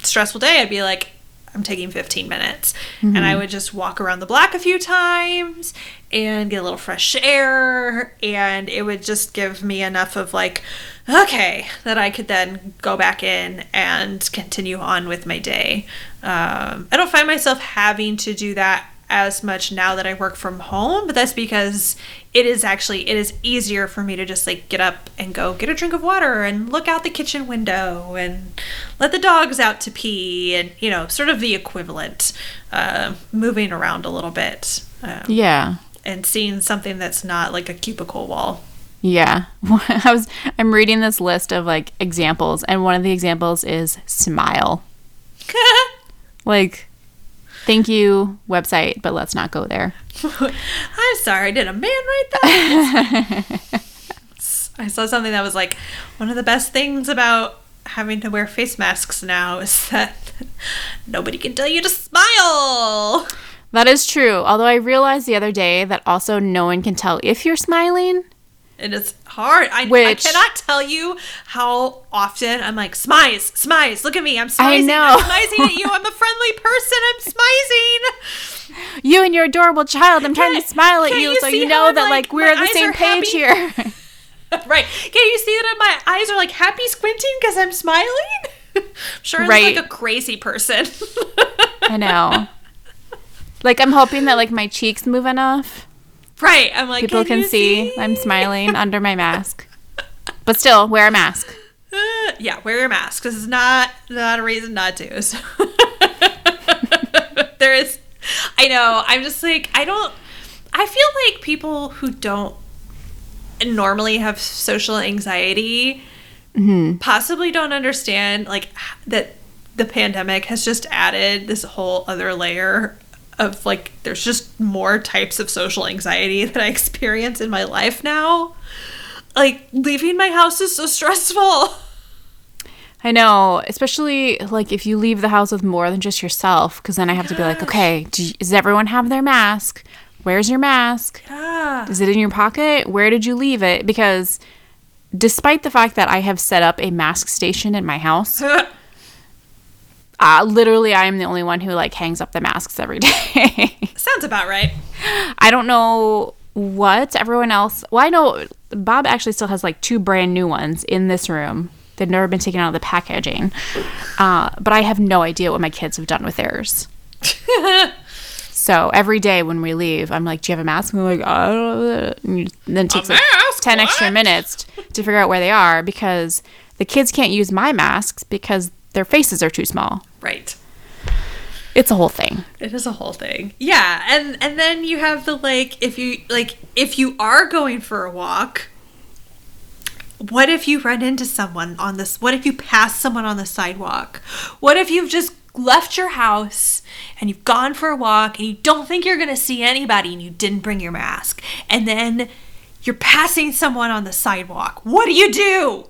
stressful day, I'd be like I'm taking 15 minutes. And I would just walk around the block a few times and get a little fresh air. And it would just give me enough of like, okay, that I could then go back in and continue on with my day. Um, I don't find myself having to do that as much now that I work from home, but that's because it is actually it is easier for me to just like get up and go get a drink of water and look out the kitchen window and let the dogs out to pee and you know sort of the equivalent uh, moving around a little bit um, Yeah. and seeing something that's not like a cubicle wall. Yeah. [laughs] I was I'm reading this list of like examples and one of the examples is smile. [laughs] Like thank you website, but let's not go there. [laughs] I'm sorry, did a man write that? [laughs] I saw something that was like one of the best things about having to wear face masks now is that [laughs] nobody can tell you to smile. That is true. Although I realized the other day that also no one can tell if you're smiling. And it's hard. I, I cannot tell you how often I'm like, smize, smize, look at me. I'm smizing. know. I'm smizing at you. I'm a friendly person. I'm smizing. [laughs] You and your adorable child, I'm trying to smile at can't you, so you know that like, like we're on the same page happy? here. [laughs] [laughs] right. Can you see that my eyes are like happy squinting because I'm smiling? sure, I Right. like a crazy person. I know. Like I'm hoping that like my cheeks move enough. Right. I'm like, People can you see I'm smiling [laughs] under my mask. But still, wear a mask. Uh, [laughs] yeah, wear your mask. This is not not a reason not to. [laughs] So. there is, I know. I'm just like I don't. I feel like people who don't normally have social anxiety possibly don't understand like that the pandemic has just added this whole other layer of like there's just more types of social anxiety [laughs] that I experience in my life now. Like leaving my house is so stressful. [laughs] I know, especially like if you leave the house with more than just yourself, because then I have to be like, okay, do does everyone have their mask? Where's your mask? Yeah. Is it in your pocket? Where did you leave it? Because despite the fact that I have set up a mask station in my house, [laughs] uh, literally I am the only one who like hangs up the masks every [laughs] day. Sounds about right. I don't know what everyone else. Well, I know Bob actually still has like two brand new ones in this room. They've never been taken out of the packaging, uh, but I have no idea what my kids have done with theirs. [laughs] so every day when we leave, I'm like, "Do you have a mask?" And they're like, "I don't. And then it takes like ten extra minutes to figure out where they are because the kids can't use my masks because their faces are too small. Right. It's a whole thing. It is a whole thing. Yeah, and and then you have the like if you like if you are going for a walk, what if you run into someone on this what if you pass someone on the sidewalk? What if you've just left your house and you've gone for a walk and you don't think you're going to see anybody and you didn't bring your mask and then you're passing someone on the sidewalk. What do you do?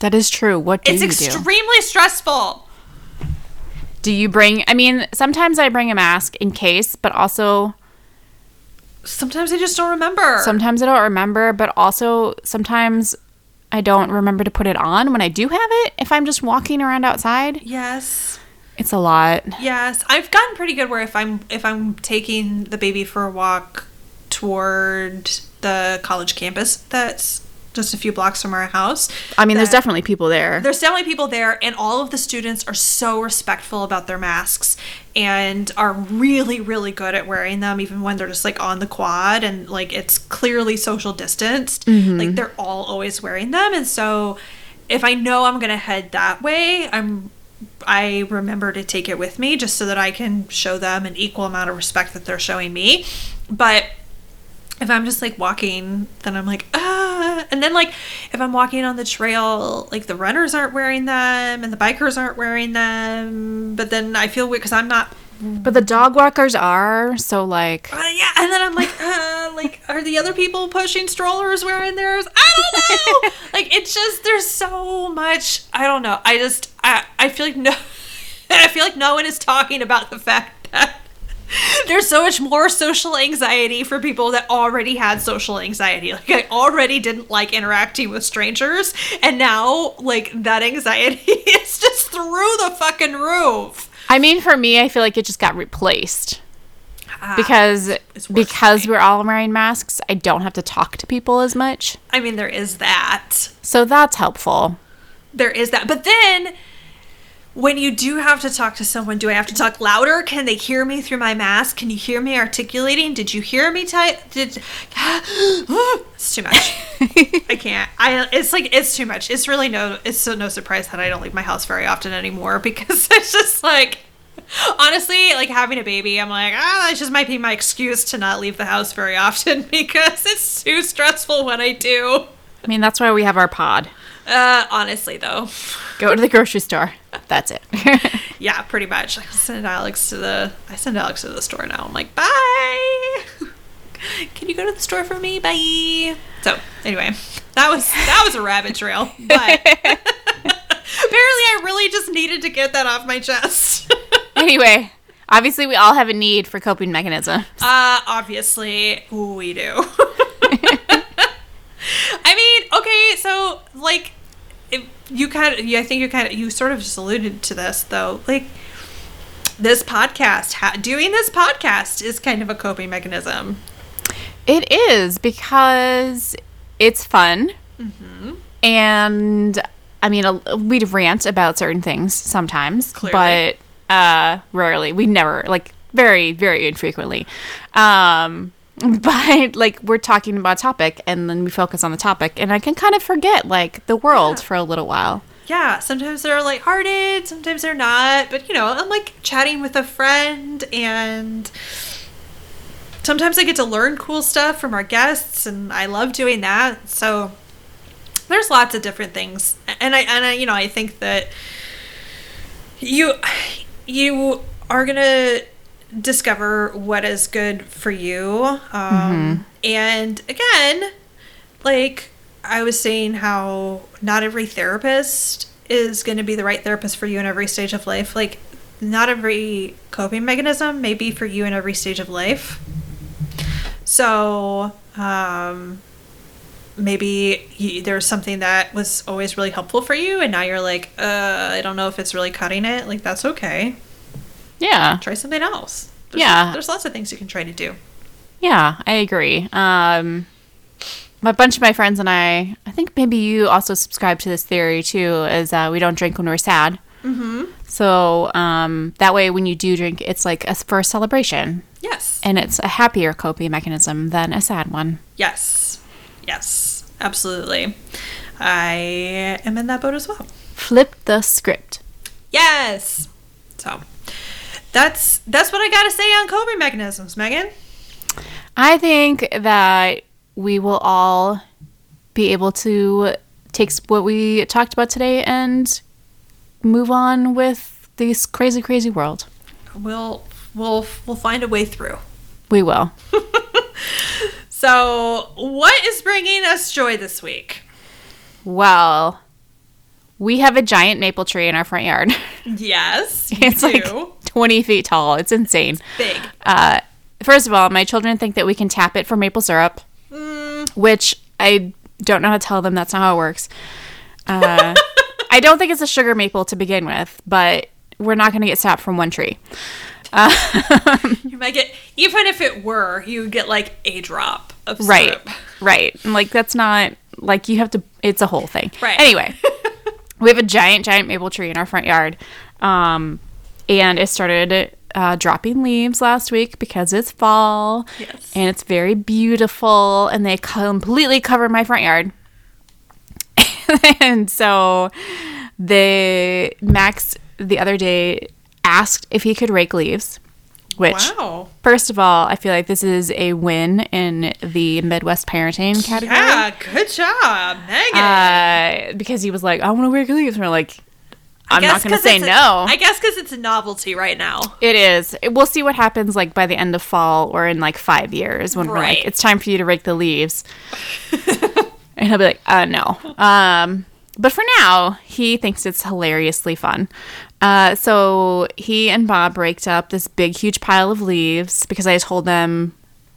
That is true. What do It's you do? extremely stressful. Do you bring? I mean, sometimes I bring a mask in case, but also Sometimes I just don't remember. sometimes I don't remember, but also sometimes I don't remember to put it on when I do have it. If I'm just walking around outside, yes. it's a lot. Yes, I've gotten pretty good where if I'm if I'm taking the baby for a walk toward the college campus that's just a few blocks from our house. I mean, there's definitely people there. there's definitely people there and all of the students are so respectful about their masks and are really really good at wearing them even when they're just like on the quad and like it's clearly social distanced mm-hmm. like they're all always wearing them and so if i know i'm going to head that way i'm i remember to take it with me just so that i can show them an equal amount of respect that they're showing me but if I'm just like walking, then I'm like, ah. And then, like, if I'm walking on the trail, like the runners aren't wearing them and the bikers aren't wearing them. But then I feel weird because I'm not. but the dog walkers are so like. Uh, yeah. And then I'm like, uh, like, are the other people pushing strollers wearing theirs? I don't know. [laughs] like, it's just, there's so much. I don't know. I just, I, I feel like no, [laughs] I feel like no one is talking about the fact that [laughs] There's so much more social anxiety for people that already had social anxiety. Like I already didn't like interacting with strangers, and now like that anxiety [laughs] is just through the fucking roof. I mean, for me, I feel like it just got replaced because Ah, for because we're all wearing masks. I don't have to talk to people as much, I mean, there is that. so that's helpful. There is that. But then when you do have to talk to someone, do I have to talk louder? Can they hear me through my mask? Can you hear me articulating? Did you hear me type? Did [gasps] it's too much. I [laughs] can't. I it's like it's too much. It's really no it's so no surprise that I don't leave my house very often anymore [laughs] because it's just like honestly, like having a baby, I'm like, ah, that just might be my excuse to not leave the house very often [laughs] because it's too stressful when I do. I mean, that's why we have our pod. Uh honestly though. Go to the grocery store. That's it. [laughs] Yeah, pretty much. I send Alex to the I send Alex to the store now. I'm like, bye. [laughs] Can you go to the store for me? Bye. So anyway, that was that was a rabbit trail. But [laughs] apparently I really just needed to get that off my chest. anyway, obviously, we all have a need for coping mechanisms. uh obviously we do. I mean, okay, so like you kind of I think you kind of you sort of just alluded to this though. Like this podcast, ha- doing this podcast is kind of a coping mechanism. It is because it's fun. And I mean, a- we'd rant about certain things sometimes, Clearly. but uh, rarely. We never, like, very, very infrequently. Um, [laughs] but, like, we're talking about a topic and then we focus on the topic, and I can kind of forget, like, the world Yeah. for a little while. Yeah, sometimes they're lighthearted, sometimes they're not. But you know, I'm like chatting with a friend, and sometimes I get to learn cool stuff from our guests, and I love doing that. So there's lots of different things, and I and I, you know, I think that you you are gonna discover what is good for you, um, and again, like I was saying how not every therapist is going to be the right therapist for you in every stage of life. Like not every coping mechanism may be for you in every stage of life. So, um maybe you, there's something that was always really helpful for you and now you're like, uh, I don't know if it's really cutting it. Like that's okay. Yeah. Try something else. There's, Yeah. There's lots of things you can try to do. Yeah, I agree. Um, a bunch of my friends and I, I think maybe you also subscribe to this theory too, is uh, we don't drink when we're sad. Mm-hmm. So um, that way, when you do drink, it's like a, for a celebration, Yes. and it's a happier coping mechanism than a sad one. Yes. Yes. Absolutely. I am in that boat as well. Flip the script. Yes. So that's that's what I got to say on coping mechanisms, Megan. I think that we will all be able to take what we talked about today and move on with this crazy, crazy world. We'll we'll we'll find a way through. We will. [laughs] So, what is bringing us joy this week? Well, we have a giant maple tree in our front yard. Yes, [laughs] it's like do. 20 feet tall. It's insane. big. Uh, first of all, my children think that we can tap it for maple syrup, Mm. which I don't know how to tell them that's not how it works. Uh, I don't think it's a sugar maple to begin with, but we're not going to get sap from one tree. You might get even if it were, you would get like a drop of Right. syrup. Right. And, Like that's not like you have to it's a whole thing. Right. Anyway, [laughs] we have a giant giant maple tree in our front yard. Um and it started uh, dropping leaves last week because it's fall Yes. and it's very beautiful and they completely cover my front yard. [laughs] and so the Max the other day asked if he could rake leaves, which Wow. First of all, I feel like this is a win in the Midwest parenting category. Yeah, good job, Megan. Uh, because he was like, I want to rake leaves. And we're like, I'm not going to say no. I guess because it's a novelty right now. it is. We'll see what happens like by the end of fall or in like five years when we're like, it's time for you to rake the leaves. [laughs] and he'll be like, uh, no. Um, but for now, he thinks it's hilariously fun. Uh, so he and Bob raked up this big, huge pile of leaves because I told them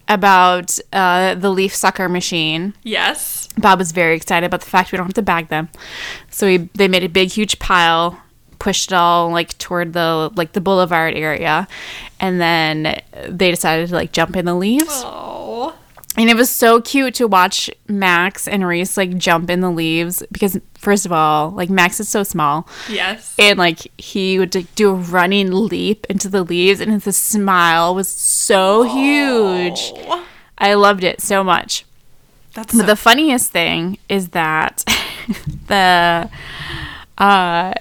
about uh, the leaf sucker machine. Yes. Bob was very excited about the fact we don't have to bag them. So we, they made a big, huge pile, pushed it all like toward the like the boulevard area, and then they decided to like jump in the leaves. Oh. And it was so cute to watch Max and Reese like jump in the leaves because first of all, like Max is so small. Yes. And like he would like, do a running leap into the leaves and his smile was so huge. Oh, I loved it so much. that's But so the funniest thing is that [laughs] the uh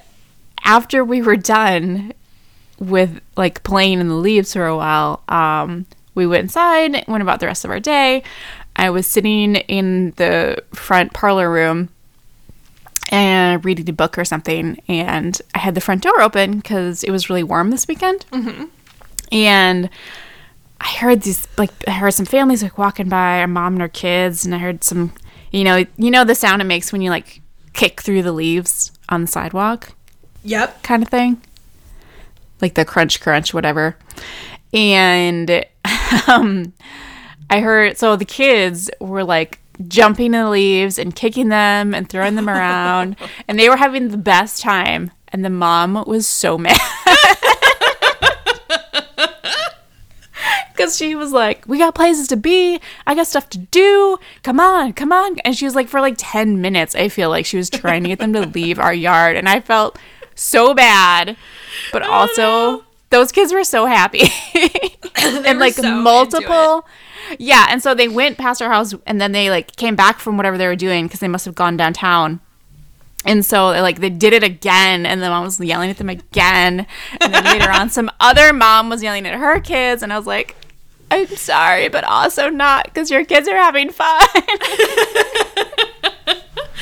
after we were done with like playing in the leaves for a while, um we went inside, went about the rest of our day. I was sitting in the front parlor room and reading a book or something, and I had the front door open because it was really warm this weekend. Mm-hmm. And I heard these like I heard some families like walking by, a mom and her kids, and I heard some, you know, you know the sound it makes when you like kick through the leaves on the sidewalk, Yep. kind of thing, like the crunch, crunch, whatever. And [laughs] um, I heard so the kids were like jumping in the leaves and kicking them and throwing them around, [laughs] and they were having the best time. And the mom was so [laughs] mad. Because she was like, We got places to be. I got stuff to do. Come on, come on. And she was like, For like 10 minutes, I feel like she was trying to get them to leave our yard. And I felt so bad. But also, those kids were so happy. [laughs] [laughs] and like so multiple. Yeah. And so they went past our house and then they like came back from whatever they were doing because they must have gone downtown. And so like they did it again and the mom was yelling at them again. And then later on some [laughs] other mom was yelling at her kids and I was like, I'm sorry, but also not because your kids are having fun.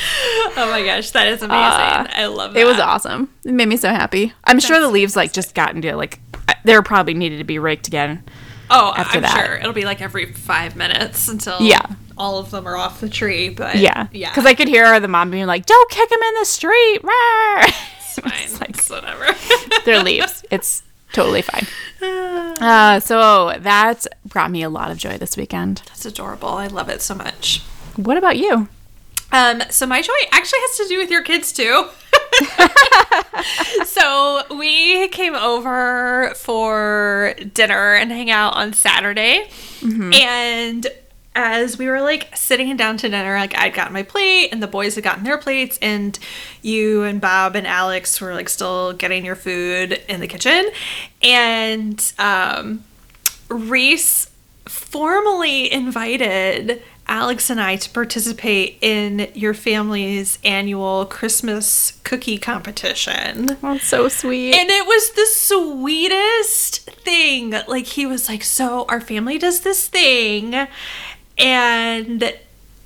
[laughs] Oh my gosh, that is amazing. Uh, I love that. it was awesome. It made me so happy. I'm sure the leaves like just got into like they're probably needed to be raked again. Oh, after I'm that. sure it'll be like every five minutes until Yeah. all of them are off the tree. But Yeah, yeah, Because I could hear the mom being like, "Don't kick him in the street." Rawr." [laughs] it's fine. It's [laughs] like It's whatever. they're leaves. It's totally fine. [sighs] Uh, so that brought me a lot of joy this weekend. That's adorable. I love it so much. What about you? Um, so my joy actually has to do with your kids too. [laughs] so we came over for dinner and hang out on Saturday, and as we were like sitting down to dinner, like I'd gotten my plate and the boys had gotten their plates, and you and Bob and Alex were like still getting your food in the kitchen, and um, Reese formally invited Alex and I to participate in your family's annual Christmas cookie competition. Oh, so sweet. And it was the sweetest thing. Like he was like, "So our family does this thing, and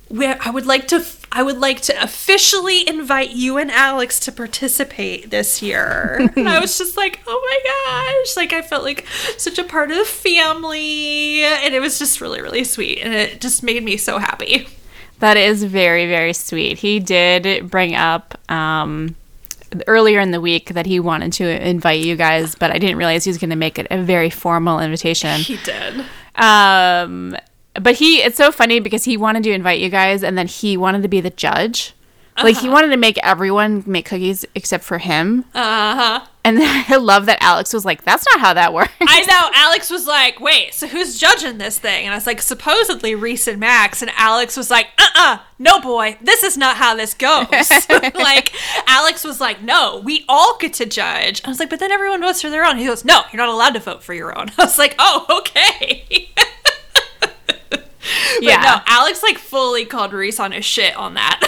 we, I would like to, I would like to officially invite you and Alex to participate this year." and I was just like, "Oh my gosh!" Like I felt like such a part of the family, and it was just really, really sweet, and it just made me so happy. That is very, very sweet. He did bring up um, earlier in the week that he wanted to invite you guys, but I didn't realize he was going to make it a very formal invitation. He did. Um, but he, it's so funny because he wanted to invite you guys and then he wanted to be the judge. Like he wanted to make everyone make cookies except for him. Uh huh. And then [laughs] I love that Alex was like, that's not how that works. I know. Alex was like, wait, so who's judging this thing? And I was like, supposedly Reese and Max. And Alex was like, uh uh no, boy, this is not how this goes. [laughs] [laughs] like, Alex was like, no, we all get to judge. I was like, but then everyone votes for their own. He goes, no, you're not allowed to vote for your own. I was like, oh, okay. [laughs] But Yeah. no, Alex like fully called Reese on his shit on that.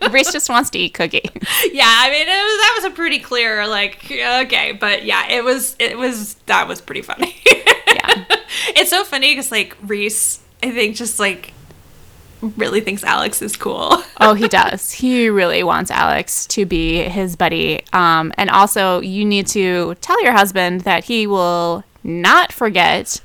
[laughs] [laughs] Reese just wants to eat cookies. yeah, I mean, it was, that was a pretty clear, like, okay, but yeah, it was, it was, that was pretty funny. Yeah. it's so funny because, like, Reese, I think, just like really thinks Alex is cool. Oh, he does. He really wants Alex to be his buddy. Um, and also, you need to tell your husband that he will not forget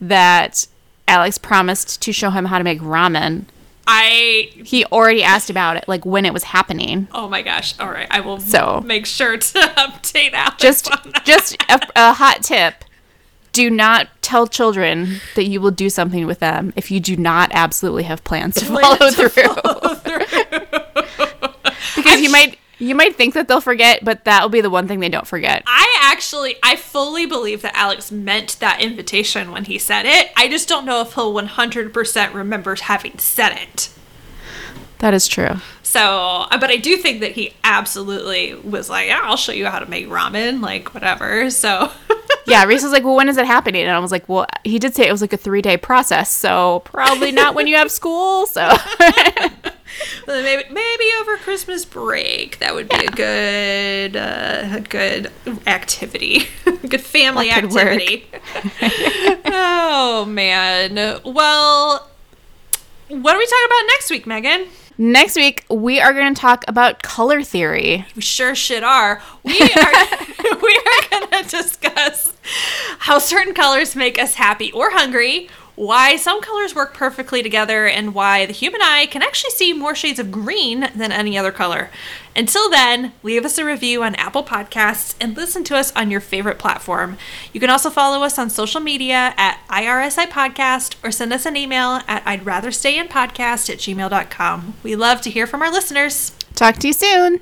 that Alex promised to show him how to make ramen I He already asked about it, like when it was happening. oh my gosh. All right, I will So- make sure to [laughs] update Alex. Just, just a, a hot tip: do not tell children that you will do something with them if you do not absolutely have plans to follow through. follow through. [laughs] because you might, you might think that they'll forget, but that will be the one thing they don't forget. I actually, I fully believe that Alex meant that invitation when he said it. I just don't know if he'll 100% remember having said it. That is true. So, uh, but I do think that he absolutely was like, yeah, I'll show you how to make ramen, like whatever. So, [laughs] Yeah, Reese was like, "Well, when is it happening?" And I was like, "Well, he did say it was like a three day process, so probably not when you have school." So [laughs] maybe maybe over Christmas break that would be a good uh, a good activity, [laughs] good family That could work. activity. [laughs] oh man. Well, what are we talking about next week, Megan? next week we are going to talk about color theory. We sure shit are. We are [laughs] we are going to discuss how certain colors make us happy or hungry, why some colors work perfectly together, and why the human eye can actually see more shades of green than any other color. Until then, leave us a review on Apple Podcasts and listen to us on your favorite platform. You can also follow us on social media at IRSI Podcast or send us an email at I'd rather stay in podcast at gmail.com. We love to hear from our listeners. Talk to you soon.